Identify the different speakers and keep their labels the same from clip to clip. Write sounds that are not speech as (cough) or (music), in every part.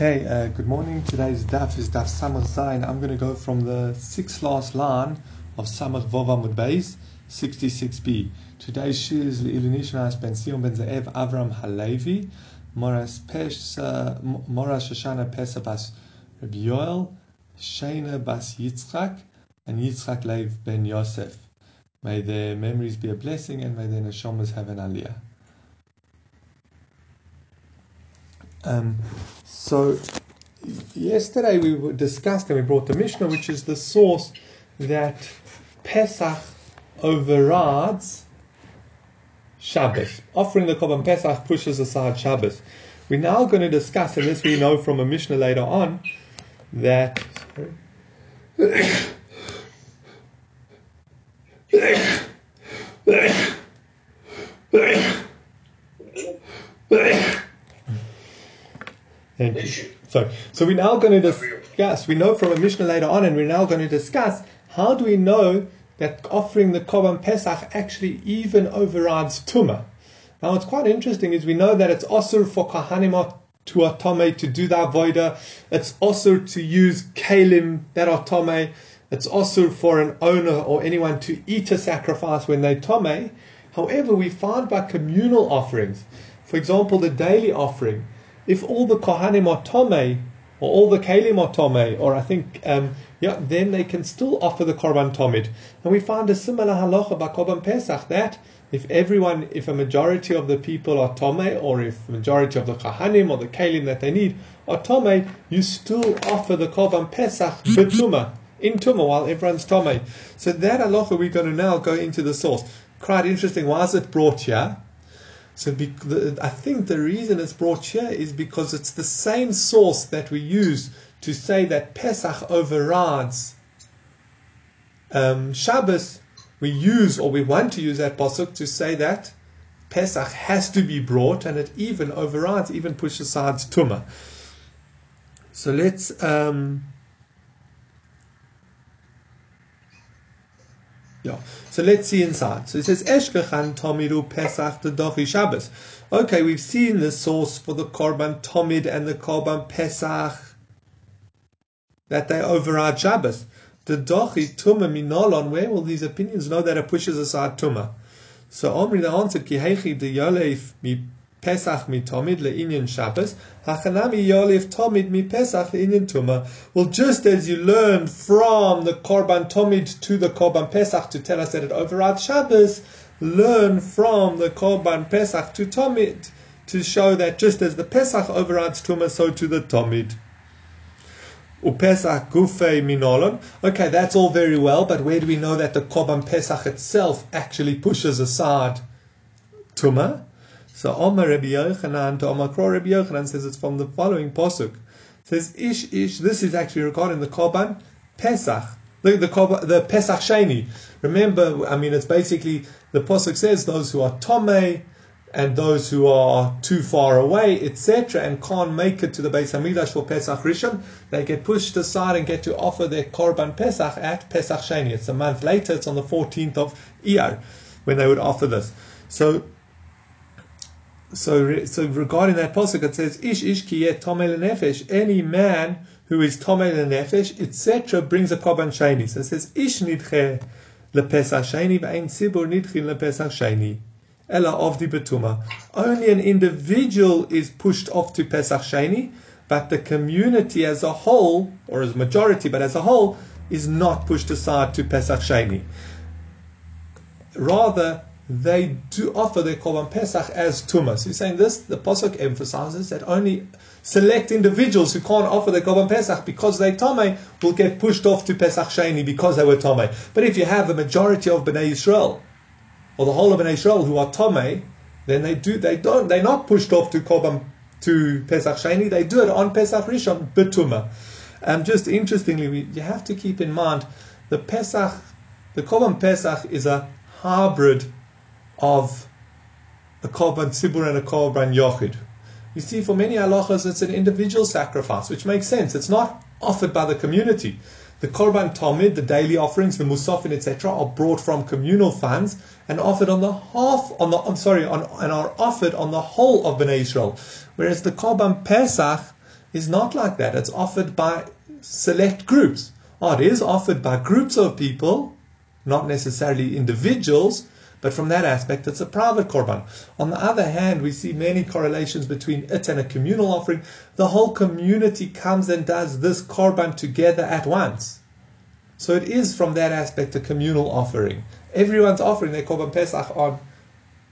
Speaker 1: Okay, uh, good morning. Today's daf is daf Samach Zayin. I'm going to go from the sixth last line of Samach Vova Beis, 66b. Today's shir is Le'ilinishnas Ben Sion Ben Ze'ev Avram Halevi, Moras Pesa, Moras Shoshana Pesa Bas Rabbi Yoel, Shena Bas Yitzchak, and Yitzchak Lev Ben Yosef. May their memories be a blessing and may their neshamas have an aliyah. Um, so yesterday we discussed and we brought the Mishnah, which is the source that Pesach overrides Shabbos. Offering the Korban Pesach pushes aside Shabbos. We're now going to discuss, and this we know from a Mishnah later on, that. Thank you. So, so we're now going to discuss. We know from a Mishnah later on, and we're now going to discuss how do we know that offering the Korban Pesach actually even overrides Tumah. Now, what's quite interesting is we know that it's also for Kahanim to Atome to do the Avodah. It's also to use Kalim that are Tome. It's also for an owner or anyone to eat a sacrifice when they Tome. However, we find by communal offerings, for example, the daily offering, if all the Kohanim are Tomei, or all the Kalim are Tomei, or I think, um, yeah, then they can still offer the Korban Tomid. And we find a similar halacha by Korban Pesach that if everyone, if a majority of the people are Tomei, or if majority of the Kohanim or the Kalim that they need are Tomei, you still offer the Korban Pesach betuma, in Tuma, while everyone's Tomei. So that halacha we're going to now go into the source. Quite interesting. Why is it brought here? So I think the reason it's brought here is because it's the same source that we use to say that Pesach overrides um, Shabbos. We use or we want to use that pasuk to say that Pesach has to be brought, and it even overrides, even pushes aside Tumah. So let's. Um, yeah. So let's see inside. So it says Eshkechan Tomidu Pesach the Dochi Shabbos. Okay, we've seen the source for the Korban Tomid and the Korban Pesach that they override Shabbos. The Dochi Tuma Minolon, where will these opinions know that it pushes aside Tuma? So Omri the answer Kihechi de Yolef Pesach le'inyan Shabbos, Hachanami Tomid mi Pesach le'inyan Tuma. Well, just as you learned from the Korban Tomid to the Korban Pesach to tell us that it overrides Shabbos, learn from the Korban Pesach to Tomid to show that just as the Pesach overrides Tuma, so to the Tomid. Upesach gufei minolon. Okay, that's all very well, but where do we know that the Korban Pesach itself actually pushes aside Tuma? So Omar Rabbi Yochanan to Omar Kro Rabbi Yochanan says it's from the following posuk. It says Ish Ish. This is actually regarding the Korban Pesach, the the, Korban, the Pesach Sheni. Remember, I mean, it's basically the posuk says those who are Tomei and those who are too far away, etc., and can't make it to the Beis Hamikdash for Pesach Rishon, they get pushed aside and get to offer their Korban Pesach at Pesach Sheni. It's a month later. It's on the 14th of Iyar when they would offer this. So so, so regarding that pasuk, it says, "Ish ish kiyet tomei nefesh." Any man who is tomei nefesh, etc., brings a korban sheni. So it says, "Ish nidche lepesach sheni v'ain sibur nidchin lepesach sheni." Ella of the betuma. Only an individual is pushed off to Pesach Sheni, but the community as a whole, or as a majority, but as a whole, is not pushed aside to Pesach Sheni. Rather, they do offer their Korban Pesach as Tumas. He's saying this, the Pasuk emphasizes that only select individuals who can't offer their Korban Pesach because they Tome will get pushed off to Pesach Sheni because they were Tome. But if you have a majority of Bnei Israel, or the whole of Bnei Israel who are Tome, then they do, they don't, they're not pushed off to Korban, to Pesach Sheni, they do it on Pesach Rishon, Betuma. And um, just interestingly, we, you have to keep in mind, the Pesach, the Korban Pesach is a hybrid of a korban tzibur and a korban yochid. You see, for many halachas, it's an individual sacrifice, which makes sense. It's not offered by the community. The korban tomid, the daily offerings, the musafin, etc., are brought from communal funds and offered on the half, on the, I'm sorry, on, and are offered on the whole of Bnei Israel. Whereas the korban pesach is not like that. It's offered by select groups. Oh, it is offered by groups of people, not necessarily individuals, but from that aspect, it's a private korban. On the other hand, we see many correlations between it and a communal offering. The whole community comes and does this korban together at once. So it is from that aspect a communal offering. Everyone's offering their korban pesach on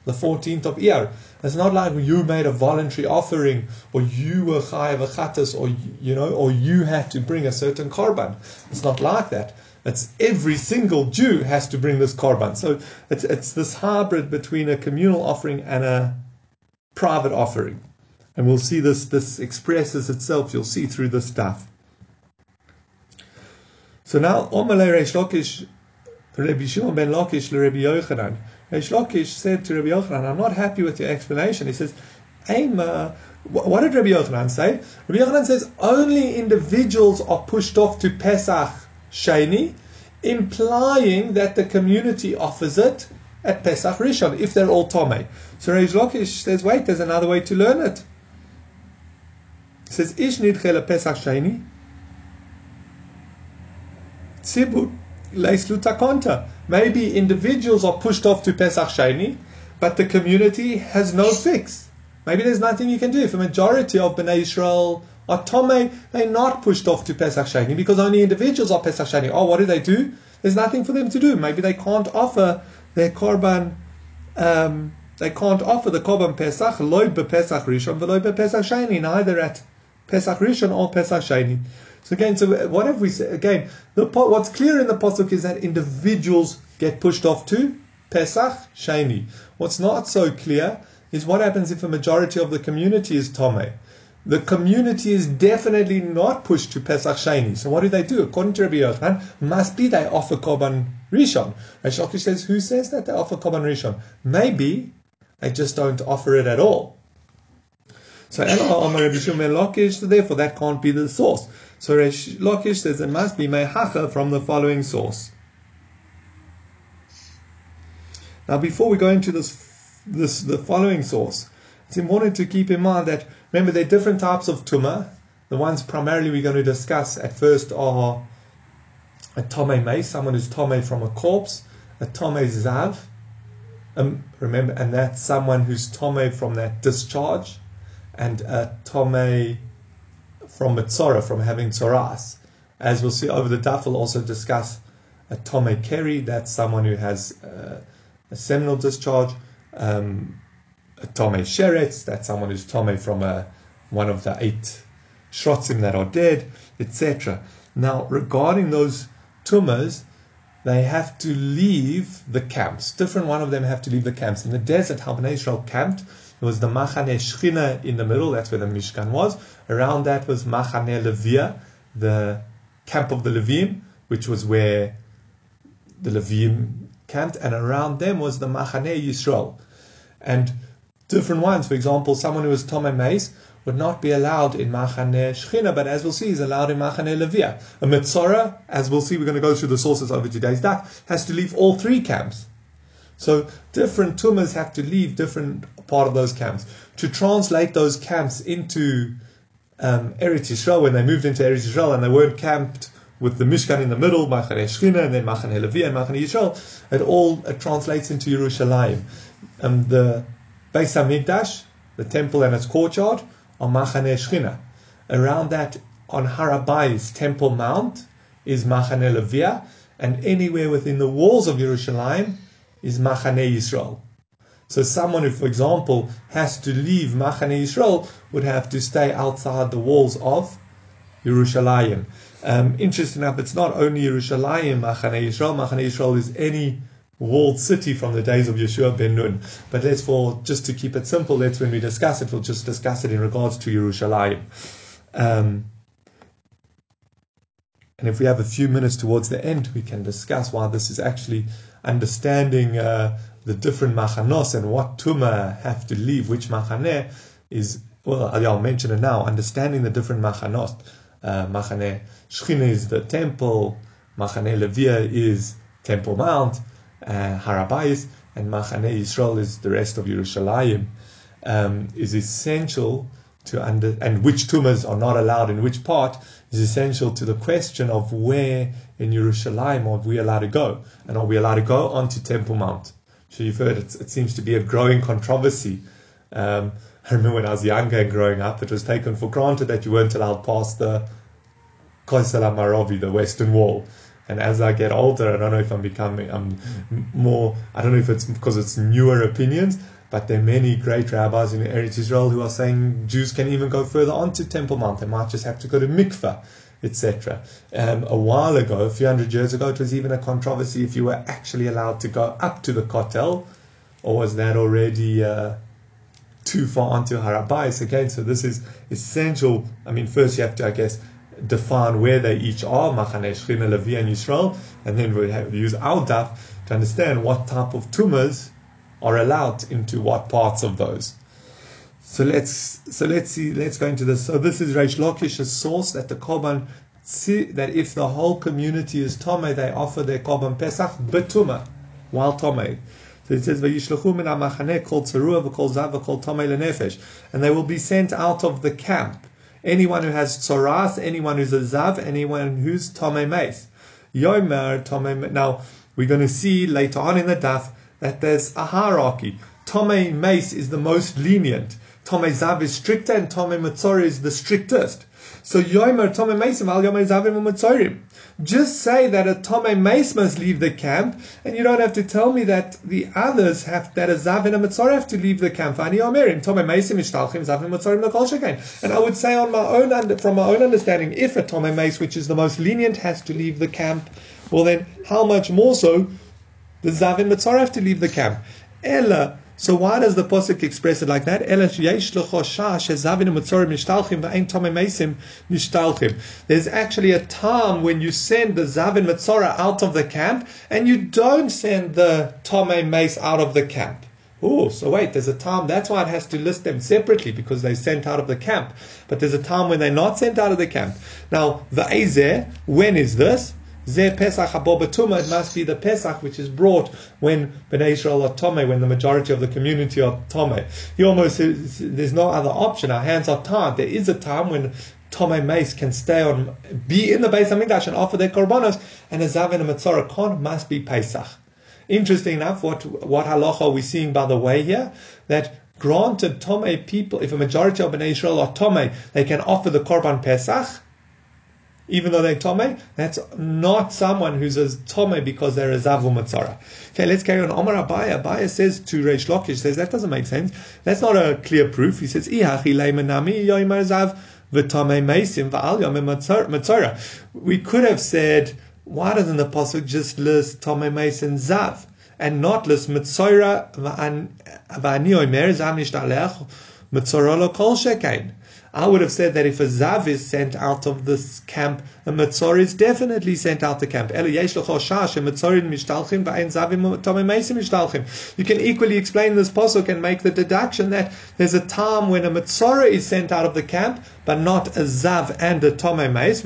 Speaker 1: the 14th of Iyar. It's not like you made a voluntary offering, or you were chayav or you know, or you had to bring a certain korban. It's not like that. It's every single Jew has to bring this korban. So it's, it's this hybrid between a communal offering and a private offering. And we'll see this, this expresses itself, you'll see through this stuff. So now, Omale Reish Lakish, Rabbi Shimon ben Lakish, Rabbi Yochanan. Reish Lakish said to Rabbi Yochanan, I'm not happy with your explanation. He says, Aim, uh, what did Rabbi Yochanan say? Rabbi Yochanan says only individuals are pushed off to Pesach Sheni, implying that the community offers it at Pesach Rishon, if they're all Tomei. So Reish Lakish says, wait, there's another way to learn it. He says, Ish nidchele Pesach Sheni, Tzibur leislu takonta. Maybe individuals are pushed off to Pesach Sheni, but the community has no fix. Maybe there's nothing you can do. If a majority of Bnei Israel Atome, they're not pushed off to Pesach Sheni because only individuals are Pesach Sheni. Oh, what do they do? There's nothing for them to do. Maybe they can't offer their korban. Um, they can't offer the korban Pesach loy Pesach Rishon veloy Pesach Sheni neither at Pesach Rishon or Pesach Sheni. So again, so what have we said? Again, the, what's clear in the pasuk is that individuals get pushed off to Pesach Sheni. What's not so clear is what happens if a majority of the community is Tomei the community is definitely not pushed to Pesach Sheni. So what do they do? According to Rabbi Yochanan, must be they offer Korban Rishon. Reish Lakish says, who says that they offer Korban Rishon? Maybe they just don't offer it at all. So therefore that can't be the source. So Lakish says it must be Mehacha from the following source. Now before we go into this, this the following source, it's important to keep in mind that Remember, there are different types of tumor. The ones primarily we're going to discuss at first are a tome someone who's tome from a corpse, a tome zav, um, remember, and that's someone who's tome from that discharge, and a tome from a from having tzoras. As we'll see over the daf, we'll also discuss a tome keri, that's someone who has uh, a seminal discharge. Um, a Sheretz, that's someone who's Tome from a, one of the eight Shrotzim that are dead, etc. Now, regarding those tumors, they have to leave the camps. Different one of them have to leave the camps. In the desert, how Israel camped, there was the Machane Shchina in the middle, that's where the Mishkan was. Around that was Machane Levia, the camp of the Levim, which was where the Levim camped, and around them was the Machane Yisrael. And different ones. For example, someone who is Tome Mace would not be allowed in Machane Shechina, but as we'll see, is allowed in Machane Levia. A Mitzora, as we'll see, we're going to go through the sources over today's daf, has to leave all three camps. So different tumors have to leave different part of those camps. To translate those camps into um, Eretz Yisrael, when they moved into Eretz Yisrael and they weren't camped with the Mishkan in the middle, Machane Shechina, and then Machane Levia and Machane Yisrael, it all it translates into Yerushalayim. Um, the Beis Hamikdash, the temple and its courtyard, are Machane Shchina. Around that, on Harabais Temple Mount, is Machane Levia, and anywhere within the walls of Yerushalayim is Machane Yisrael. So someone who, for example, has to leave Machane Yisrael would have to stay outside the walls of Yerushalayim. Um, interesting enough, it's not only Yerushalayim, Machane Yisrael. Machane Yisrael is any walled city from the days of Yeshua ben Nun. But let's for just to keep it simple, let's when we discuss it, we'll just discuss it in regards to Yerushalayim. Um, and if we have a few minutes towards the end, we can discuss why this is actually understanding uh, the different machanos and what tuma have to leave, which machaneh is, well, I'll mention it now, understanding the different machanos. Uh, machane Shechina is the temple, Machane Levia is Temple Mount, uh, Harabais, and Machane Israel is the rest of Yerushalayim, um, is essential to under and which tumas are not allowed in which part is essential to the question of where in Yerushalayim are we allowed to go, and are we allowed to go onto Temple Mount? So you've heard it, it seems to be a growing controversy. Um, I remember when I was younger and growing up, it was taken for granted that you weren't allowed past the Koisel Maravi, the Western Wall. And as I get older, I don't know if I'm becoming I'm more. I don't know if it's because it's newer opinions, but there are many great rabbis in Eretz Israel who are saying Jews can even go further onto Temple Mount. They might just have to go to mikveh, etc. Um, a while ago, a few hundred years ago, it was even a controversy if you were actually allowed to go up to the Kotel, or was that already uh, too far onto Harabais again? So this is essential. I mean, first you have to, I guess define where they each are, Machane Shechina, Levi, and Yisrael, and then we have, use our daf to understand what type of tumas are allowed into what parts of those. So let's so let's see let's go into this. So this is Reish Lakish's source that the korban that if the whole community is tome, they offer their korban pesach betuma while tome. So it says, "Vayishlechu min amachaneh kol tzarua v'kol zav v'kol tomei lenefesh," and they will be sent out of the camp anyone who has tzoras, anyone who's a zav, anyone who's tome meis. Yomer tome. Now we're going to see later on in the daf that there's a hierarchy. Tome meis is the most lenient. Tome zav is stricter, and tome matzor is the strictest. So yomer tome meisim al yomer zavim u'matzorim. Just say that a Tome Mace must leave the camp, and you don't have to tell me that the others have that a Zav and a Mitzor have to leave the camp. And I would say on my own from my own understanding, if a Tome Mace, which is the most lenient, has to leave the camp, well then how much more so the Zav and Mitzor have to leave the camp? Ella so why does the posuk express it like that? There's actually a time when you send the Zavin Mitzora out of the camp and you don't send the Tome Mace out of the camp. Oh, so wait, there's a time, that's why it has to list them separately because they're sent out of the camp. But there's a time when they're not sent out of the camp. Now, the Azeh, when is this? Ze Pesach it must be the Pesach which is brought when Bnei Israel are Tome, when the majority of the community are Tome. He almost says there's no other option. Our hands are tied. There is a time when Tome Mace can stay on, be in the Beis Hamikdash and offer their korbanos, and a Zav and a Matzorah must be Pesach. Interesting enough, what, what halacha are we seeing by the way here? That granted Tome people, if a majority of Bnei Israel are Tome, they can offer the Korban Pesach, even though they're Tome, that's not someone who's a Tome because they're a Zavu Matzara. Okay, let's carry on. Omar Abaya. Abaya says to Reish Lakish, says that doesn't make sense. That's not a clear proof. He says, Ihachi leimenami yoimar zav v'tame meisim v'al matzara. We could have said, why doesn't the Pasuk just list Tome and Zav? And not list Mitzora v'ani oimer zam nishdalech Mitzora lo kol shekain. I would have said that if a Zav is sent out of this camp, a Matzor is definitely sent out the camp. You can equally explain this posuk and make the deduction that there's a time when a Matzora is sent out of the camp, but not a Zav and a Tome Meis.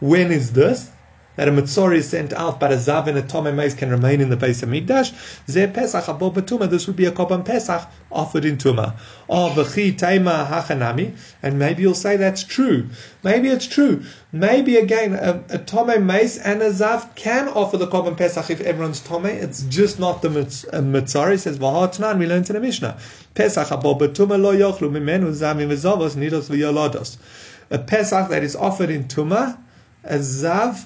Speaker 1: When is this? That a Mitzori is sent out, but a Zav and a Tome Mace can remain in the Beis Hamikdash, Zeh Pesach Abo Batuma, this would be a Korban Pesach offered in Tuma. Oh, V'chi Teima Hachanami, and maybe you'll say that's true. Maybe it's true. Maybe again, a, a Tome Mace and a Zav can offer the Korban Pesach if everyone's Tome, it's just not the Mitzori, says V'hatnan, we learned in the Mishnah. Pesach Abo Batuma lo yochlu mimenu zavim v'zovos nidos v'yolodos. A Pesach that is offered in Tuma, a Zav,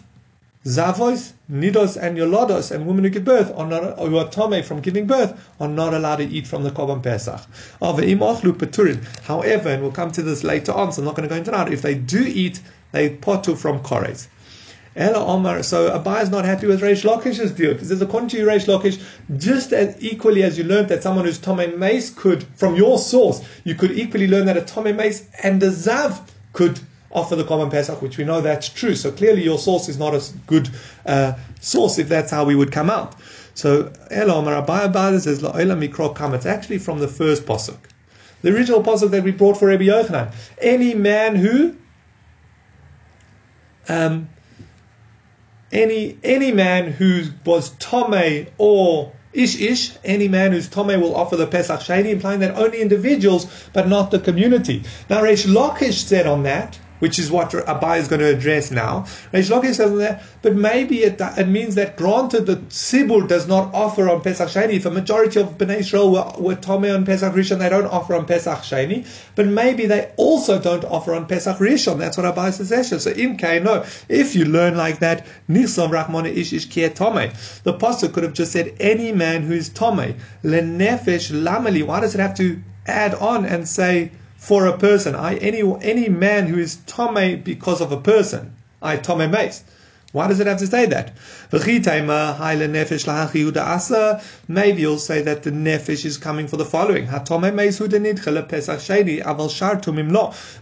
Speaker 1: Zavos, Nidos, and Yolodos, and women who give birth, are not, or who are Tome from giving birth, are not allowed to eat from the Korban Pesach. However, and we'll come to this later on, so I'm not going to go into that, if they do eat, they potu from Kores. Ella Omar, so Abai is not happy with Reish Lakish's deal because there's according to Reish Lakish, just as equally as you learned that someone who's Tome Mace could, from your source, you could equally learn that a Tome Mace and a Zav could offer the Korban Pesach, which we know that's true. So clearly your source is not a good uh, source if that's how we would come out. So Elam Rabbi says La'olam Mikro Kam. It's actually from the first pasuk, the original pasuk that we brought for Rabbi Yochanan. Any man who um, any any man who was tome or Ish ish, any man who's Tomei will offer the Pesach Sheni, implying that only individuals, but not the community. Now, Reish Lakish said on that, which is what Abai is going to address now. Reish Lakish that, but maybe it, it means that granted that Tzibur does not offer on Pesach Sheni, if a majority of Bnei Israel were, were Tomei on Pesach Rishon, they don't offer on Pesach Sheni, but maybe they also don't offer on Pesach Rishon. That's what Abai says. So in no, if you learn like that, Nisav Rachmana Ish Ish Kieh Tomei. The pasuk could have just said any man who is Tomei, Lenefesh Lamali. Why does it have to add on and say, for a person. I any any man who is tome because of a person. I tome mace. Why does it have to say that? Maybe you'll say that the nefesh is coming for the following.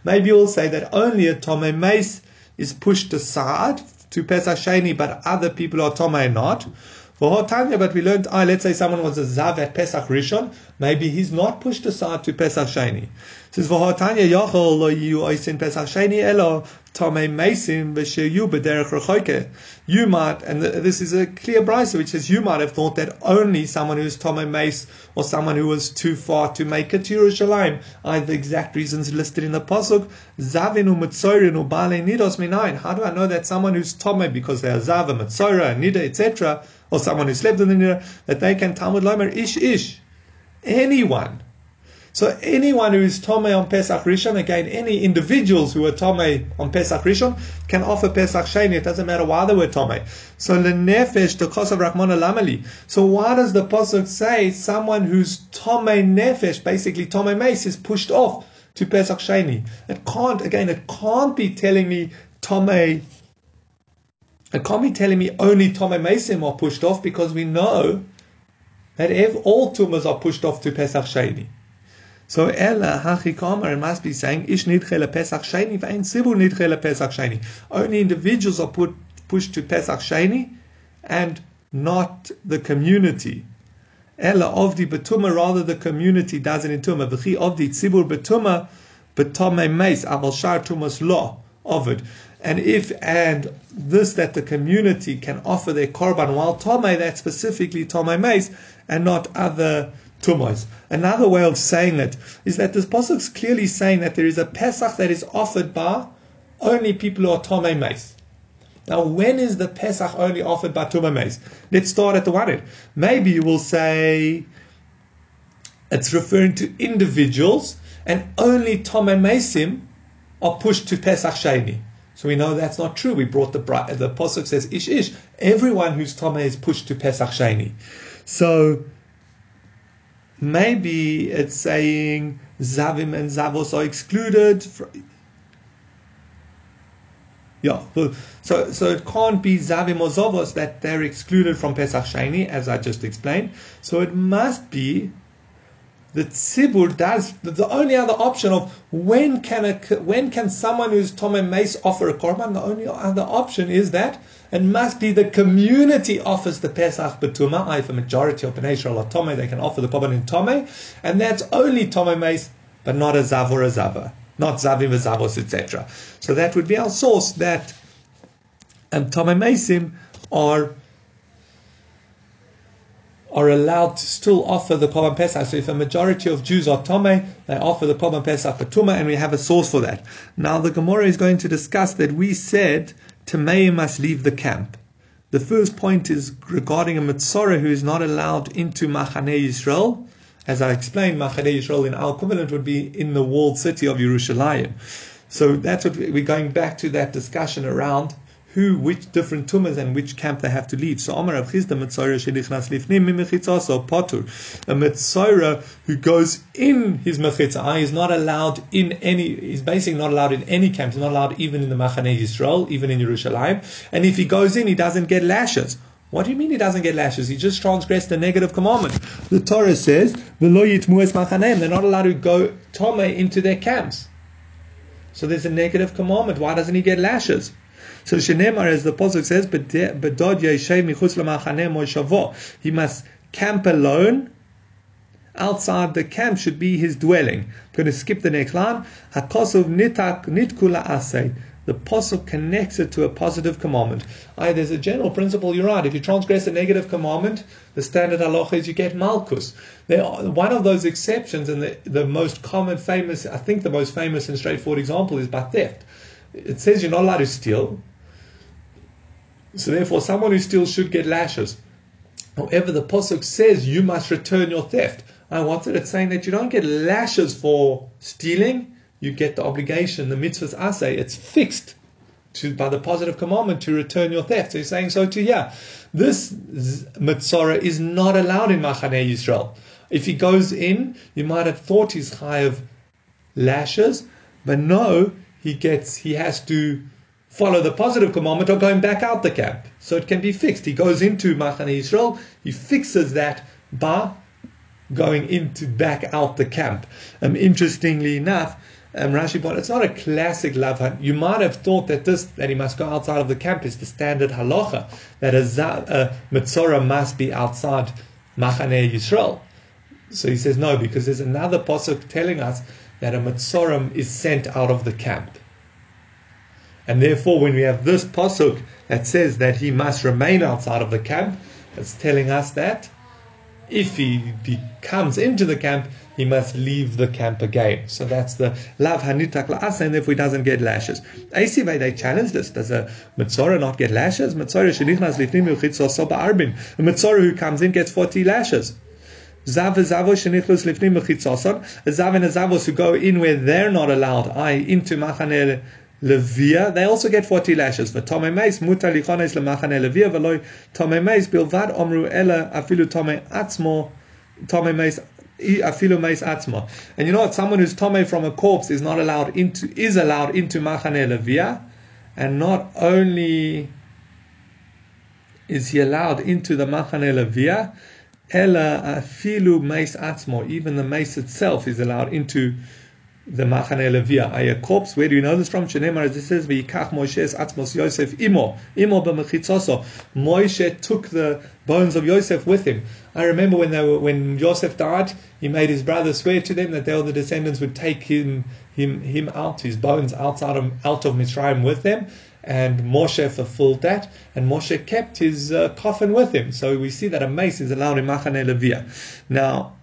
Speaker 1: Maybe you'll say that only a tome mace is pushed aside to Pesach Sheni, but other people are tome not. For Tanya, but we learned, ah, let's say someone was a Zav at Pesach Rishon, maybe he's not pushed aside to Pesach Sheni. Says Tanya Yachol lo you oisin Pesach Sheni elo Tomei Mesim v'sheyu b'derech rechoike. You might, and this is a clear brisa which says you might have thought that only someone who's Tomei Meis or someone who was too far to make it to Yerushalayim are the exact reasons listed in the pasuk. Zavinu mitzorin ubale nidos minayin. How do I know that someone who's Tomei because they are Zav, Mitzora, Nida, etc., or someone who slept in the Nida, that they can Talmud Lomer ish ish. Anyone so anyone who is Tome on Pesach Rishon, again, any individuals who are Tome on Pesach Rishon can offer Pesach Sheni. It doesn't matter why they were Tome. So lenefesh the of Rahman Lamali. So why does the pasuk say someone who's Tome nefesh, basically Tome Mace, is pushed off to Pesach Sheni? It can't again. It can't be telling me Tome it can't be telling me only Tome Mesim are pushed off because we know that if all tumas are pushed off to Pesach Sheni. So Ella Hachikomer must be saying Ish Nidchele Pesach Sheni Vein Sibu Nidchele Pesach Sheni. Only individuals are put pushed to Pesach Sheni and not the community. Ella the Betuma, rather the community does it in Tuma. V'chi the Tzibur Betuma, Betome Meis, Aval Shar Tumas of it. And if and this that the community can offer their korban while Tome, that's specifically Tome Meis and not other tumos. Another way of saying it is that this pasuk is clearly saying that there is a Pesach that is offered by only people who are Tomei Meis. Now, when is the Pesach only offered by Tomei Meis? Let's start at the one end. Maybe you will say it's referring to individuals and only Tomei Meisim are pushed to Pesach Sheni. So we know that's not true. We brought the the pasuk says ish ish. Everyone who's Tomei is pushed to Pesach Sheni. So Maybe it's saying Zavim and Zavos are excluded. Yeah, so so it can't be Zavim or Zavos that they're excluded from Pesach Sheni, as I just explained. So it must be the tzibur does the only other option of when can a, when can someone who's Tome Mace offer a korban? The only other option is that it must be the community offers the Pesach Betuma. If a majority of Bnei Israel are Tome, they can offer the korban in Tome, and that's only Tome Mace, but not a Zav or a Zava, not Zavim or Zavos, etc. So that would be our source that um, Tome Maceim are are allowed to still offer the Korban Pesach. So if a majority of Jews are Tomei, they offer the Korban Pesach for Tumah, and we have a source for that. Now the Gemara is going to discuss that we said Tamei must leave the camp. The first point is regarding a Mitzorah who is not allowed into Machane Yisrael. As I explained, Machane Yisrael in our equivalent would be in the walled city of Yerushalayim. So that's what we're going back to that discussion around who, which different tumas and which camp they have to leave. So Amar Rav Mitzayra Shelichnas Lifnim Mimichitzasa Potur, A Mitzayra who goes in his Mechitza uh, is not allowed in any, he's basically not allowed in any camp. He's not allowed even in the Machane Yisrael, even in Yerushalayim. And if he goes in, he doesn't get lashes. What do you mean he doesn't get lashes? He just transgressed a negative commandment. The Torah says, They're not allowed to go tome into their camps. So there's a negative commandment. Why doesn't he get lashes? So Shenemar, as the Pasuk says, Bedod. He must camp alone. Outside the camp should be his dwelling. I'm going to skip the next line. The pasuk connects it to a positive commandment. I, there's a general principle. You're right. If you transgress a negative commandment, the standard halacha is you get malchus. There are, one of those exceptions, and the, the most common, famous, I think the most famous and straightforward example is by theft. It says you're not allowed to steal. So therefore, someone who steals should get lashes. However, the pasuk says you must return your theft. I wanted it saying that you don't get lashes for stealing you get the obligation, the mitzvahs asay, it's fixed to, by the positive commandment to return your theft. So he's saying so too, yeah. This mitzvah is not allowed in Machane Yisrael. If he goes in, you might have thought he's high of lashes, but no, he gets, he has to follow the positive commandment of going back out the camp. So it can be fixed. He goes into Machane Yisrael, he fixes that by going into back out the camp. Um, interestingly enough, um, Rashi point, it's not a classic love hunt. You might have thought that this, that he must go outside of the camp is the standard halacha, that a, a must be outside Machane Yisrael. So he says no, because there's another pasuk telling us that a Mitzorah is sent out of the camp. And therefore, when we have this pasuk that says that he must remain outside of the camp, it's telling us that if he, he comes into the camp, he must leave the camp again. So that's the lav hanitak la'asa, and therefore he doesn't get lashes. ACV, they challenge this. Does a Mitzorah not get lashes? Mitzorah shenichnas lifnim yuchitzos arbin. A Mitzorah who comes in gets 40 lashes. Zav zavos shenichlos lifnim yuchitzoson. A zav and a zavos who go in where they're not allowed, i.e. into machaneh Levia, they also get 40 lashes. Tome Meis, Muta Lichones Lemachane Levia, Veloy Tome Meis, Bilvad Omru Ela, Afilu Tome Atzmo, Tome Meis, Afilu Meis Atzmo. And you know what? Someone who's Tome from a corpse is not allowed into, is allowed into Machane Levia, and not only is he allowed into the Machane Levia, Ela Afilu Meis Atzmo, even the mace itself is allowed into the Machane Levia, a corpse. Where do you know this from? Shenemar, as it says, V'yikach Moshe's Atzmos Yosef imo, imo b'mechitzoso. Moshe took the bones of Yosef with him. I remember when they were, when Yosef died, he made his brothers swear to them that they, the descendants, would take him, him, him out, his bones outside of, out of Mitzrayim with them. And Moshe fulfilled that, and Moshe kept his uh, coffin with him. So we see that a mace is allowed in Machane Levia. Now,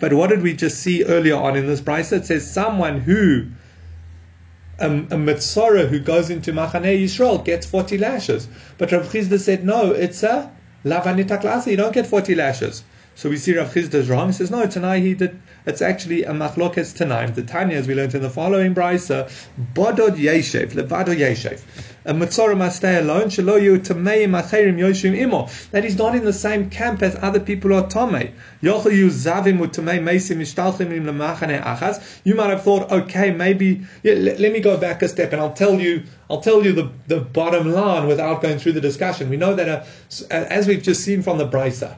Speaker 1: but what did we just see earlier on in this price? It says someone who, a, a Mitzorah who goes into Machane Yisrael gets 40 lashes. But Rav Chisda said, no, it's a Lavanita klasa, you don't get 40 lashes. So we see Rav Chisda is wrong. He says, no, Tanai, he did, it's actually a machlokes Tanaim. The Tanya, as we learned in the following brisa, Bodod Yeshev, Levado Yeshev a Mitzorah must stay alone. Shelo tameim acherim yoshim imo. That he's not in the same camp as other people are tamei. Yochel yu zavim utamei meisim mishtalchim im lemachane achas. You might have thought, okay, maybe yeah, let, let, me go back a step and I'll tell you. I'll tell you the, the bottom line without going through the discussion. We know that uh, a, uh, as we've just seen from the brisa,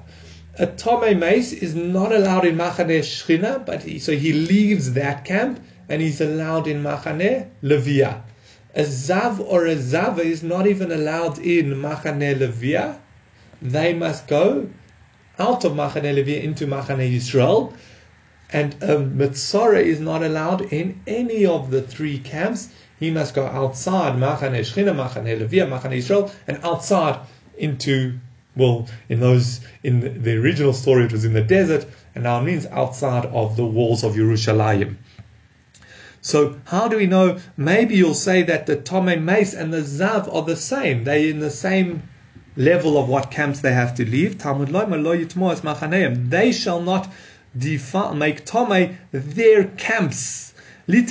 Speaker 1: a Tomei Mace is not allowed in Machane Shchina, but he, so he leaves that camp and he's allowed in Machane Levia a Zav or a Zava is not even allowed in Machane Levia. They must go out of Machane Levia into Machane Yisrael. And a Mitzorah is not allowed in any of the three camps. He must go outside Machane Shechina, Machane Levia, Machane Yisrael, and outside into, well, in those, in the original story it was in the desert, and now it means outside of the walls of Yerushalayim. So how do we know? Maybe you'll say that the Tome Mace and the Zav are the same. They're in the same level of what camps they have to leave. Talmud They shall not make Tome their camps. To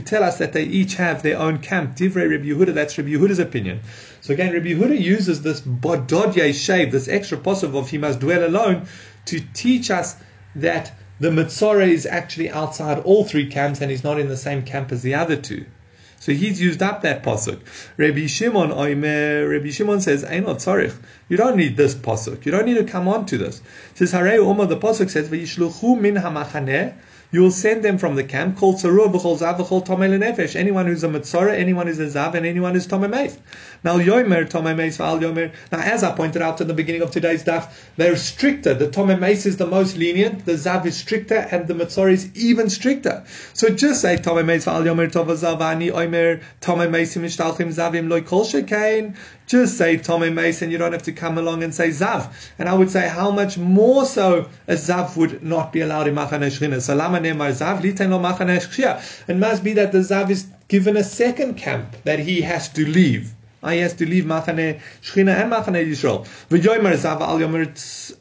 Speaker 1: tell us that they each have their own camp. Divrei Rabbi Yehuda, that's Reb Yehuda's opinion. So again, Rabbi Yehuda uses this bododye shave, this extra possible of he must dwell alone, to teach us that the Mitzorah is actually outside all three camps and he's not in the same camp as the other two. So he's used up that pasuk. Rabbi Shimon Oimer, Rabbi Shimon says, Einot tzarich. You don't need this pasuk. You don't need to come on to this. It says Harei Umar, the pasuk says, V'yishluchu min hamachaneh. You will send them from the camp called Sarur B'chol Zav B'chol Tomei Lenefesh. Anyone who's a Mitzora, anyone who's a Zav, and anyone who's Tomei Meis. Now Yomer Tomei Meis Val Yomer. Now as I pointed out at the beginning of today's daf, they're stricter. The Tomei Meis is the most lenient, the Zav is stricter, and the Mitzora is even stricter. So just say Tomei Meis Val Yomer Tova Zavani Omer Tomei Meis Mishtalchim Zavim Loy Kol Shekain. Just say Tommy Mason. you don't have to come along and say Zav. And I would say how much more so a Zav would not be allowed in Machane Shchina. So Lama Nemar Zav, Liten Lo Machane It must be that the Zav is given a second camp that he has to leave. Ah, I has to leave Machane Shchina and Machane Yisrael. V'yoymer Zav al yomer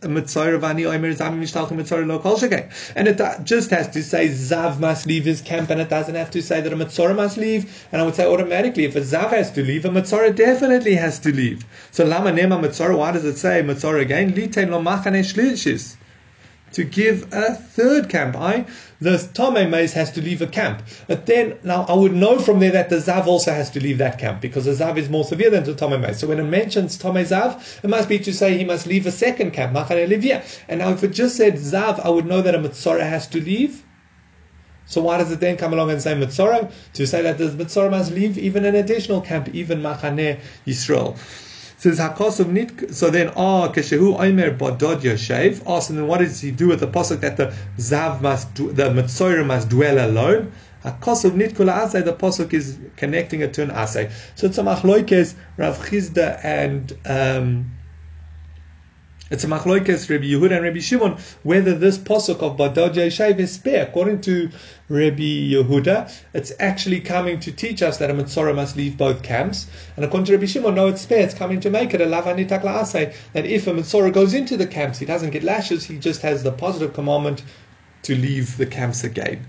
Speaker 1: mitzayr v'ani omer Zav mishtalch mitzayr lo kol shekei. And it uh, just has to say Zav must leave his camp, and it doesn't have to say that a mitzayr must leave. And I would say automatically, if a Zav has to leave, a mitzayr definitely has to leave. So lama nema mitzayr. Why does it say mitzayr again? Litein lo Machane Shlishis to give a third camp. I the Tome Maze has to leave a camp. But then now I would know from there that the Zav also has to leave that camp because the Zav is more severe than the Tome Maze. So when it mentions Tome Zav, it must be to say he must leave a second camp, Machane Livia. And now if it just said Zav, I would know that a Mitzora has to leave. So why does it then come along and say Mitzora? To say that the Mitzora must leave even an additional camp, even Machane Yisrael says. So then, ah, keshehu oimer bodod yoshev. Ah, so then what does he do with the pasuk that the zav must, the mitzora must dwell alone? Hakosov nit asay. The pasuk is connecting it to an asay. So it's a machloikes Rav Chisda and. Um, it's a machlokes Rabbi Yehuda and Rabbi Shimon whether this posuk of Badod Yeshav is spare. According to Rabbi Yehuda, it's actually coming to teach us that a Mitzorah must leave both camps. And according to Rabbi Shimon, no, it's spare. It's coming to make it a lavanitak that if a Mitzorah goes into the camps, he doesn't get lashes, he just has the positive commandment to leave the camps again.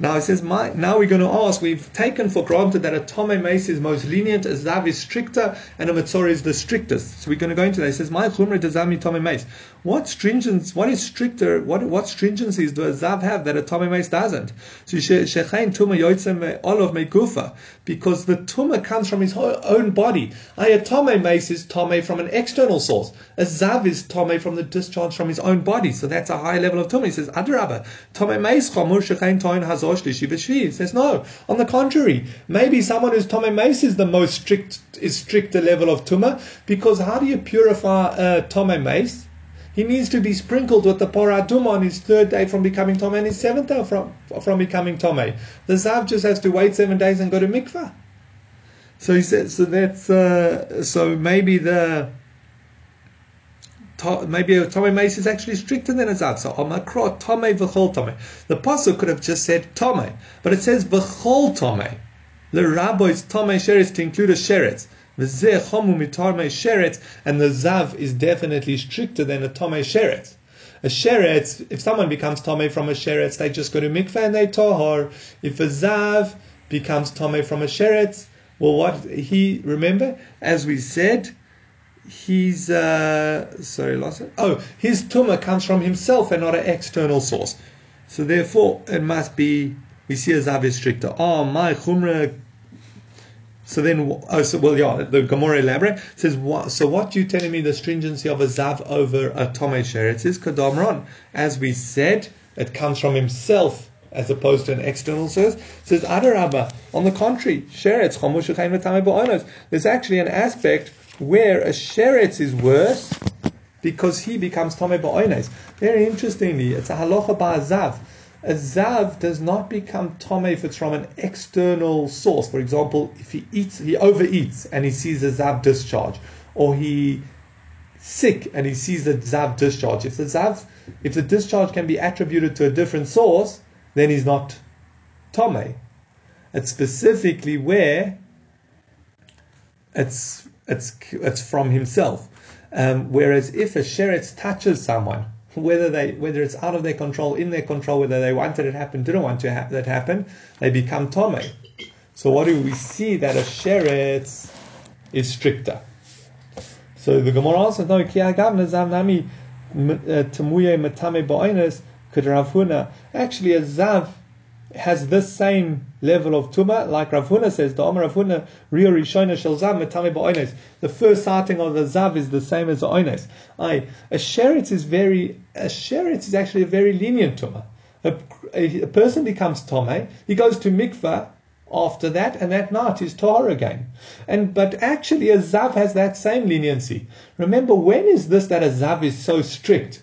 Speaker 1: Now it says, now we're going to ask, we've taken for granted that a Tome Mace is most lenient, a Zav is stricter, and a Matzor is the strictest. So we're going to go into that. It says, My Chumre Dezami Tome Mace. What stringence, what is stricter, what, what stringencies do a Zav have that a Tome Mace doesn't? So Shechain Tuma Yoitzem Olav Mekufa. Because the Tuma comes from his own body. A Tome Mace is Tome from an external source. A Zav is Tome from the discharge from his own body. So that's a high level of Tuma. He says, Adrabah. Tome Mace Chamur Shechain Toin Hazor Shlishi says no. On the contrary, maybe someone who's Tome Mace is the most strict, is stricter level of Tuma, because how do you purify uh, a Tome Mace? He needs to be sprinkled with the Poraduma on his third day from becoming Tome and his seventh day from, from becoming Tome. The Zav just has to wait seven days and go to Mikvah. So he says, so that's, uh, so maybe the, maybe a Tome Mace is actually stricter than a Zav. So Omakro Tome V'chol Tome. The Pasuk could have just said Tome, but it says V'chol Tome. The rabbis Tome Sheretz to include a Sheretz. And the Zav is definitely stricter than a Tome Sheretz. A Sheretz, if someone becomes Tome from a Sheretz, they just go to Mikveh and they tohor. If a Zav becomes Tome from a Sheretz, well, what he, remember, as we said, he's uh, sorry, lost it. Oh, his tumah comes from himself and not an external source. So therefore, it must be we see a zav is stricter. Oh, my chumra. So then, oh, so well, yeah. The Gemara elaborate says, what, so what you telling me the stringency of a zav over a tome sheretz is kadamron. As we said, it comes from himself as opposed to an external source. Says Adarabba. On the contrary, sheretz There's actually an aspect where a sheretz is worse because he becomes tame ba'oines. Very interestingly, it's a halacha ba'azav. A zav does not become tame if it's from an external source. For example, if he eats, he overeats and he sees a zav discharge, or he sick and he sees a zav discharge. If the zav, if the discharge can be attributed to a different source, then he's not tame. It's specifically where it's it's it's from himself. Um, whereas if a sheretz touches someone, (laughs) whether they whether it's out of their control, in their control, whether they wanted it happen, didn't want to have that happen, they become tome. So what do we see that a sheretz is stricter? So the Gemara also no ki agavna zamnami uh, temuye matame ba'oines could Rav Huna actually a zav has this same level of tuma, like Rav Huna says, the Omer Rav Huna, Rio Rishona Shel Zav Metame Ba'oines. The first sighting of the Zav is the same as the Oines. I, a Sheretz is very, a Sheretz is actually a very lenient tuma. a, a, a person becomes Tome, he goes to mikvah after that, and that night is Tahor again. And but actually, a Zav has that same leniency. Remember, when is this that a Zav is so strict?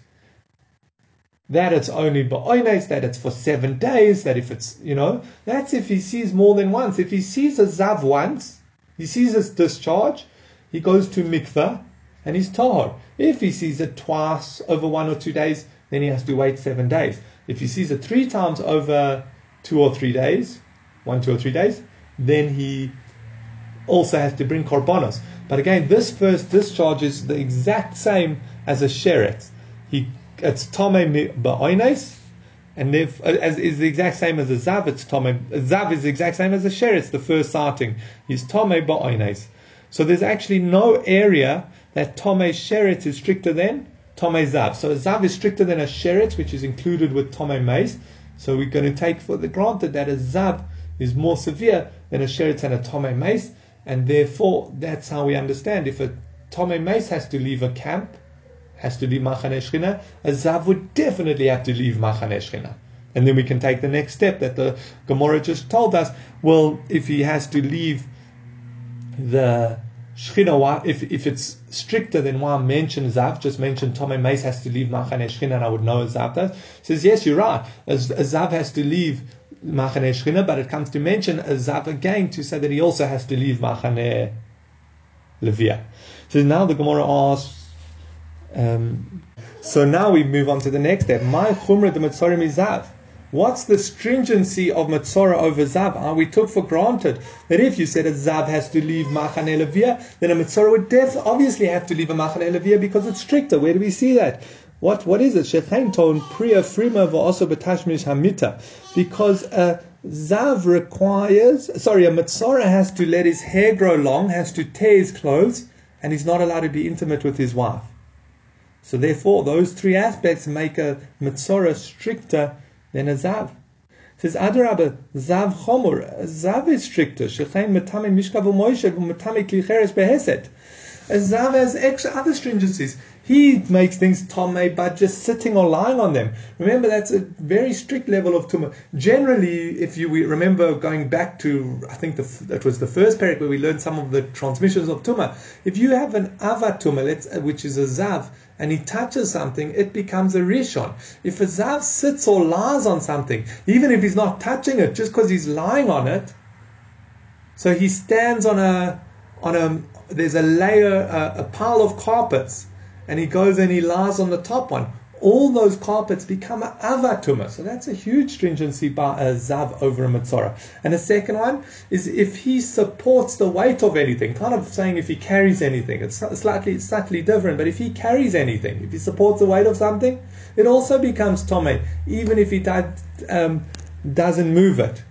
Speaker 1: That it's only ba'oines, that it's for seven days, that if it's, you know, that's if he sees more than once. If he sees a Zav once, he sees his discharge, he goes to mikveh and he's tahor. If he sees it twice over one or two days, then he has to wait seven days. If he sees it three times over two or three days, one, two or three days, then he also has to bring korbanos. But again, this first discharge is the exact same as a sheret. He it's tome ba'oines, and if, uh, as is the exact same as a zav, it's tome. Zav is the exact same as a sheret. The first sighting He's tome ba'oines. So there's actually no area that tome sheret is stricter than tome zav. So a zav is stricter than a sheret, which is included with tome mace. So we're going to take for the granted that a zav is more severe than a sheret and a tome mace, and therefore that's how we understand if a tome mace has to leave a camp, has to leave machane shchina, a zav would definitely have to leave machane shchina. And then we can take the next step that the Gemara just told us. Well, if he has to leave the Shechina, if, if it's stricter than why I mentioned Zav, just mentioned Tomei Mace has to leave Machane Shechina and I would know Zav does. Says, yes, you're right. A, a Zav has to leave Machane Shechina, but it comes to mention a Zav again to say that he also has to leave Machane Levia. So now the Gemara asks, um, so now we move on to the next step. My Chumra the Mitzorim Zav. What's the stringency of Matzora over Zav? Uh, we took for granted that if you said a Zav has to leave Machane Levia, then a Matzora would def- obviously have to leave a Machane Levia because it's stricter. Where do we see that? What what is it? Shechain ton priya frima also betashmish hamita. Because a Zav requires sorry, a Matzora has to let his hair grow long, has to tear his clothes, and he's not allowed to be intimate with his wife. So therefore those three aspects make a Matzora stricter than a zav. It says Adarabba, zav chomor. Zav is stricter. Shechain metame mishkav u'moishev u'metame klicheres beheset. A zav has extra other stringencies. He makes things tome by just sitting or lying on them. Remember, that's a very strict level of tumah. Generally, if you remember going back to, I think the, that was the first period where we learned some of the transmissions of tumah. If you have an avat tumah, uh, which is a zav, and he touches something, it becomes a rishon. If a zav sits or lies on something, even if he's not touching it, just because he's lying on it, so he stands on a on a there's a layer a, a pile of carpets, and he goes and he lies on the top one all those carpets become an avatuma. So that's a huge stringency by a zav over a mitzora. And the second one is if he supports the weight of anything, kind of saying if he carries anything. It's slightly slightly different, but if he carries anything, if he supports the weight of something, it also becomes tome, even if he um, doesn't move it.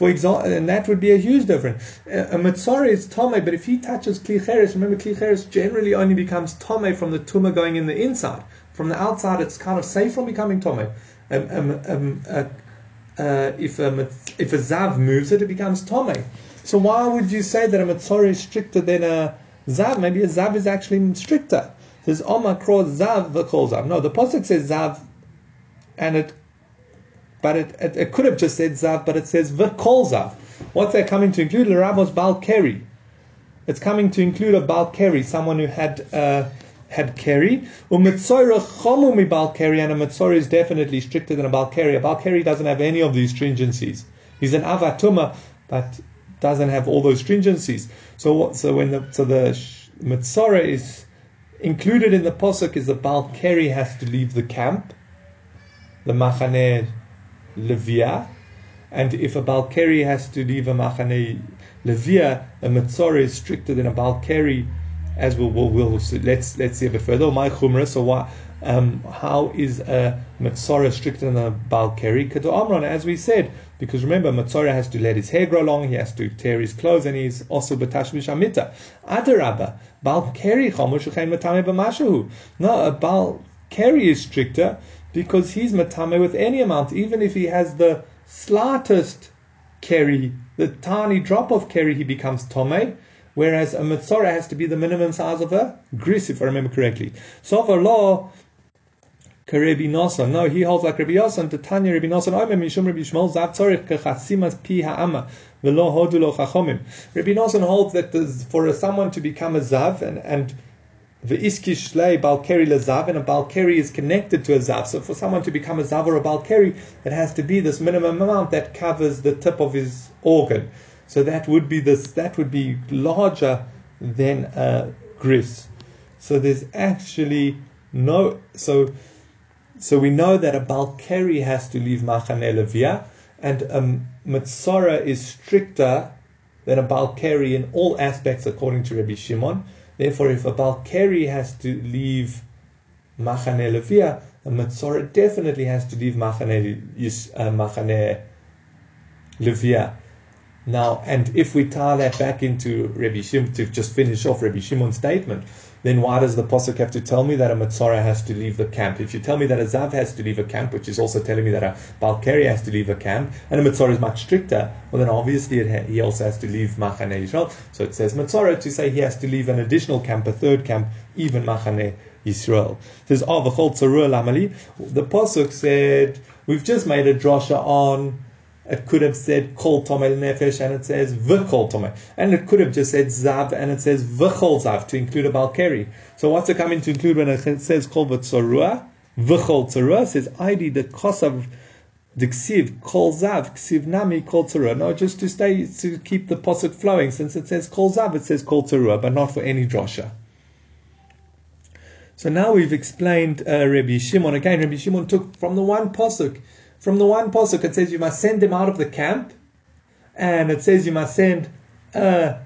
Speaker 1: For example, and that would be a huge difference. A, a mitzora is tome, but if he touches klicheres, remember klicheres generally only becomes tome from the tumah going in the inside. From the outside, it's kind of safe from becoming tome. Um, um, um, uh, uh, if a if a zav moves it, it becomes tome. So why would you say that a mitzora is stricter than a zav? Maybe a zav is actually stricter. It says Omar cross zav v'kol zav. No, the pasuk says zav, and it, but it, it, it, could have just said zav, but it says v'kol zav. What's that coming to include? L'rabos bal keri. It's coming to include a bal keri, someone who had. Uh, had keri. Umitzora chomu mi balkeri, and a mitzora is definitely stricter than a balkeri. A balkeri doesn't have any of these stringencies. He's an avatuma, but doesn't have all those stringencies. So what, so when the so the mitzora is included in the posuk is the balkeri has to leave the camp, the machane levia, and if a balkeri has to leave a machane levia, a mitzora is stricter than a balkeri as we'll, we'll, we'll let's let's see a bit further. My chumra. So what? Um, how is a Matzora stricter than a Balkeri? Amran, as we said, because remember, Matzora has to let his hair grow long, he has to tear his clothes, and he's also Batash Mishamita. Adarabba, Balkeri Chomush Matame B'mashahu. No, a Balkeri is stricter because he's Matame with any amount, even if he has the slightest keri, the tiny drop of keri, he becomes Tome whereas a Metzora has to be the minimum size of a gris, if I remember correctly. So for law, Rabbi Nosson. No, he holds like Rabbi Nosson. The Tanya Rabbi Nosson. Omer mishum Rabbi Shmuel zav tzorich kechasimas pi ha'ama v'lo hodu lo chachomim. Rabbi Nosson holds that for someone to become a zav and and the iskish lei balkeri lezav and a balkeri is connected to a zav. So for someone to become a zav or a balkeri, it has to be this minimum amount that covers the tip of his organ. So that would be this. That would be larger than a gris. So there's actually no. So so we know that a Balkari has to leave Machane Levia, and a Mitzora is stricter than a Balkari in all aspects according to Rabbi Shimon. Therefore, if a Balkari has to leave Machane Levia, a Mitzora definitely has to leave Machane, uh, Machane Levia. Now, and if we tie that back into Rabbi Shimon, to just finish off Rabbi Shimon's statement, then why does the Pasuk have to tell me that a Matzara has to leave the camp? If you tell me that a Zav has to leave a camp, which is also telling me that a Balkari has to leave a camp, and a Matzara is much stricter, well then obviously ha- he also has to leave Machane Yisrael. So it says Matzara to say he has to leave an additional camp, a third camp, even Machane Yisrael. It says, Oh, Lamali. The Pasuk said, we've just made a drosha on it could have said kol tomei nefesh and it says v'kol tomei. And it could have just said zav and it says v'chol zav to include a balkeri. So what's it coming to include when it says kol v'tzorua? V'chol tzorua says ID the kosav the ksiv kol zav ksiv nami kol tzorua. No, just to stay to keep the posuk flowing. Since it says kol zav, it says kol tzorua, but not for any drosha. So now we've explained uh, Rabbi Shimon again. Rabbi Shimon took from the one posuk from the one posuk, it says you must send them out of the camp, and it says you must send. Uh,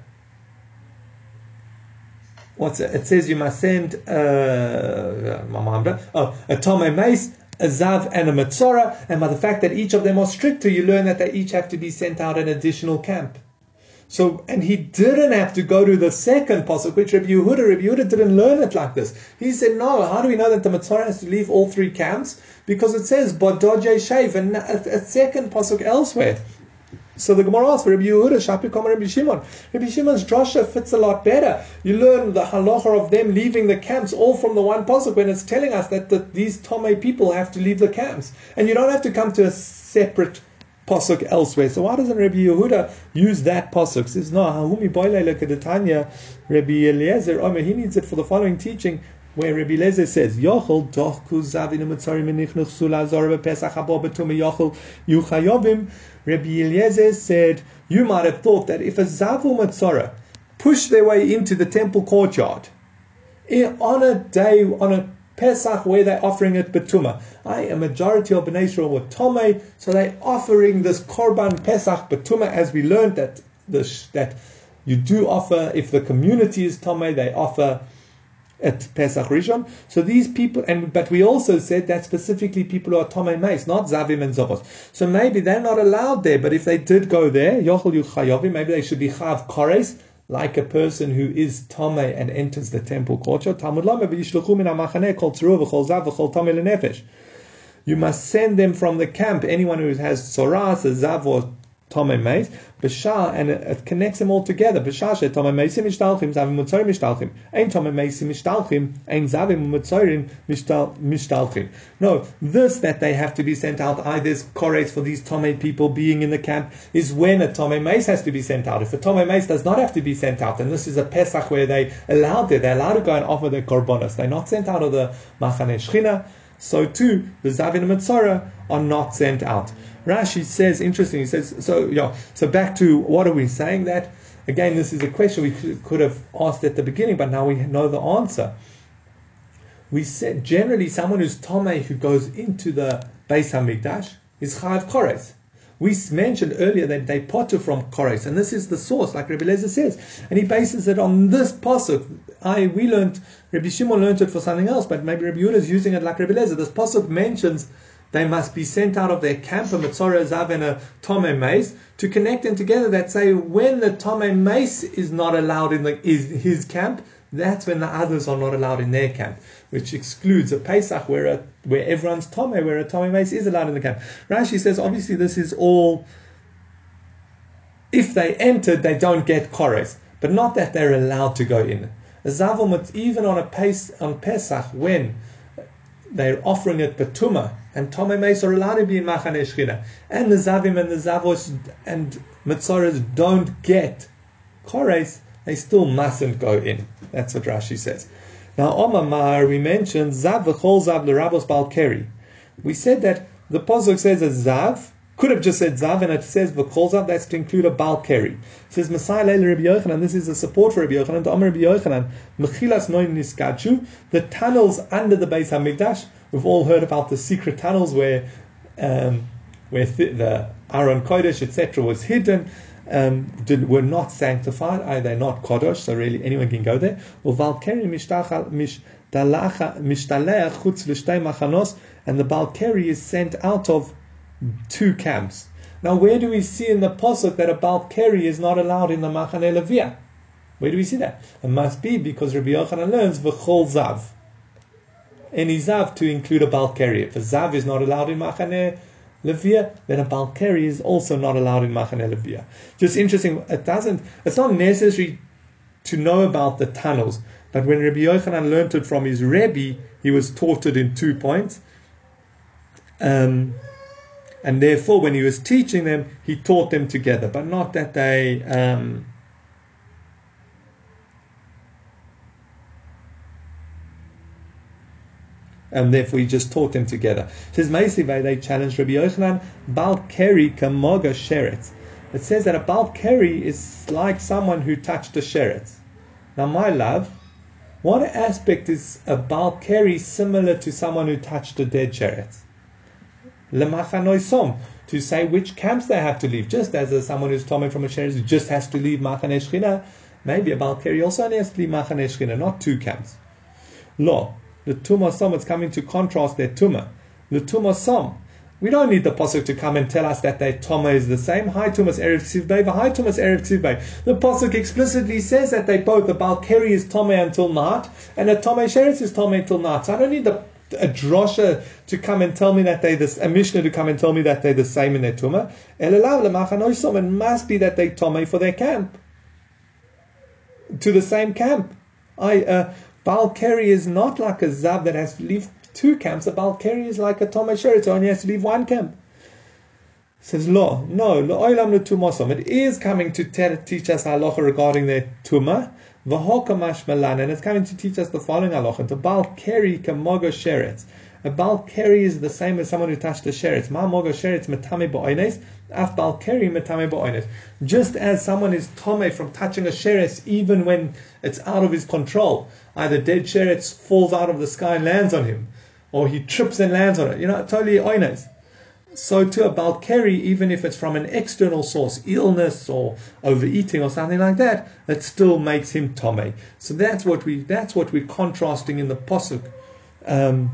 Speaker 1: what's it? It says you must send uh, oh, a tome mace, a zav, and a matzora. And by the fact that each of them are stricter, you learn that they each have to be sent out an additional camp. So, and he didn't have to go to the second pasuk, which Rabbi Yehuda, Rabbi Yehuda didn't learn it like this. He said, no, how do we know that the Matzorah has to leave all three camps? Because it says, Bodoje Shave, and a, a second pasuk elsewhere. So the Gemara asks Rabbi Yehuda, Shapi Kama Rabbi Shimon. Rabbi Shimon's drasha fits a lot better. You learn the halacha of them leaving the camps all from the one pasuk when it's telling us that the, these Tomei people have to leave the camps. And you don't have to come to a separate pasuk elsewhere. So why doesn't Rabbi Yehuda use that pasuk? Says no, Hahumi Boile Rabbi Eliezer, Omer, he needs it for the following teaching. Where Rabbi Eliezer says, Yochel dochku zavin u'mitzarim enichnuch sula zora b'pesach habo b'tumah yochel yuchayovim. Rabbi Eliezer said, you might have thought that if a zavu mitzara pushed their way into the temple courtyard eh, on a day, on a Pesach where they're offering it betuma. I a majority of Bnei Israel were tome, so they're offering this korban Pesach betuma, as we learned that the, that you do offer if the community is tome, they offer at Pesach Rishon. So these people, and but we also said that specifically people who are Tomei Meis, not Zavim and Zovos. So maybe they're not allowed there, but if they did go there, Yochel Yuchayovim, maybe they should be Chav Kores, like a person who is Tome and enters the temple courtyard. You must send them from the camp. Anyone who has soras, a zav, or Tome Meis, Bashar, and it, connects them all together. Bashar she Tome Meisim Mishtalchim, Zavim Mutzorim Mishtalchim. Ein Tome Meisim Mishtalchim, Ein Zavim Mutzorim Mishtalchim. No, this that they have to be sent out, either correlates for these Tome people being in the camp, is when a Tome Meis has to be sent out. If a Tome Meis does not have to be sent out, and this is a Pesach where they allowed it, they're allowed to go and offer their korbanos. They're not sent out of the Machane Shechina. So too, the Zavin and Mitzora are not sent out. Rashi says, interesting, he says, so yeah, so back to what are we saying that? Again, this is a question we could have asked at the beginning, but now we know the answer. We said generally someone who's Tomei who goes into the Beis Hamikdash is Chayav Kores. We mentioned earlier that they potter from Kores, and this is the source, like Rabbi Lezer says, and he bases it on this pasuk. I we learned Rabbi Shimon learned it for something else, but maybe Rabbi Yehuda is using it like Rabbi Lezer. This pasuk mentions they must be sent out of their camp, a Mitzora Zav and a Tome Mace, to connect them together that say when the Tome Mace is not allowed in the, is his camp, that's when the others are not allowed in their camp, which excludes a Pesach where a, where everyone's Tome, where a Tome Mace is allowed in the camp. Rashi says obviously this is all if they entered, they don't get chores, but not that they're allowed to go in. Zavum, even on a pace on Pesach, when they're offering it betuma, and Tomei Meis are allowed to be in Machane and the Zavim and the Zavos and Mitzoras don't get Kores, they still mustn't go in. That's what Rashi says. Now, Omamar, we mentioned Zav v'chol Zav l'rabos balkeri. We said that the Pasuk says a Zav, could have just said Zav, and it says v'chol Zav, that's to include a balkeri. It says Messiah Leil Rabbi Yochanan, this is a support for Rabbi Yochanan, to Omer Rabbi Yochanan, Mechilas noin niskachu, the tunnels under the Beis HaMikdash, we've all heard about the secret tunnels where, um, where th- the Aron Kodesh, etc., was hidden, um, did, were not sanctified, are they not kodesh? So really, anyone can go there. And the Balkari is sent out of two camps. Now, where do we see in the posuk that a Balkari is not allowed in the Machane Levia? Where do we see that? It must be because Rabbi Yochanan learns v'chol zav. Any zav to include a Balkari. If a zav is not allowed in Machane Levia, then a Balkari is also not allowed in Machane Levia. Just interesting, it doesn't, it's not necessary to know about the tunnels, but when Rabbi Yochanan learned it from his Rebbe, he was taught it in two points. Um, and therefore, when he was teaching them, he taught them together, but not that they. Um, and therefore he just taught them together. Says Meisive, they challenged Rabbi Yochanan, Bal Keri Kamoga Sheretz. It says that a Bal Keri is like someone who touched a Sheretz. Now, my love, what aspect is a Bal Keri similar to someone who touched a dead Sheretz? To say which camps they have to leave, just as a, someone who's coming from a Sheretz just has to leave Machane Shechina, maybe a Bal Keri also only has to leave Machane Shechina, not two camps. Law. The Tumah Som, it's coming to contrast their Tumah. The Tumah Som, we don't need the Pasuk to come and tell us that their Tumah is the same. Hi Tumas Erev Ksivbei, Hi Tumas Erev Ksivbei. The Pasuk explicitly says that they both, the Balkeri is Tomei until night, and the Tomei Sheretz is Tomei until night. So I don't need the a drosha to come and tell me that they this a mishnah to come and tell me that they're the same in their tumah. It must be that they tome for their camp to the same camp. I uh, Balkari is not like a zab that has to leave two camps. A Balkari is like a Tomei Sheretz, only has to leave one camp. says Lo, no, Lo Oilam Le Tumosom. It is coming to te- teach us halacha regarding their Tumah. V'hokamash Malan, and it's coming to teach us the following halacha. The Balkari Kamogo Sheretz. A Balkari is the same as someone who touched a Sheretz. Ma Mogo Sheretz Metame Bo'oines. Af Balkari Metame Bo'oines. Just as someone is Tome from touching a Sheretz even when it's out of his control. Either dead Sheretz falls out of the sky and lands on him, or he trips and lands on it. You know, totally Oines so to a Balkari, even if it's from an external source, illness or overeating or something like that, it still makes him Tome. So that's what we that's what we're contrasting in the Posuk. Um,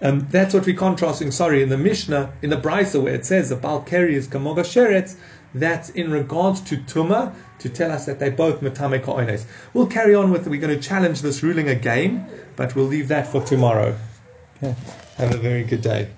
Speaker 1: um, that's what we're contrasting, sorry, in the Mishnah, in the Brisa, where it says the Balkari is Kamoga Sheretz, that's in regards to Tuma, to tell us that they both Matame Ko'ones. We'll carry on with, we're going to challenge this ruling again, but we'll leave that for tomorrow. Okay. Have a very good day.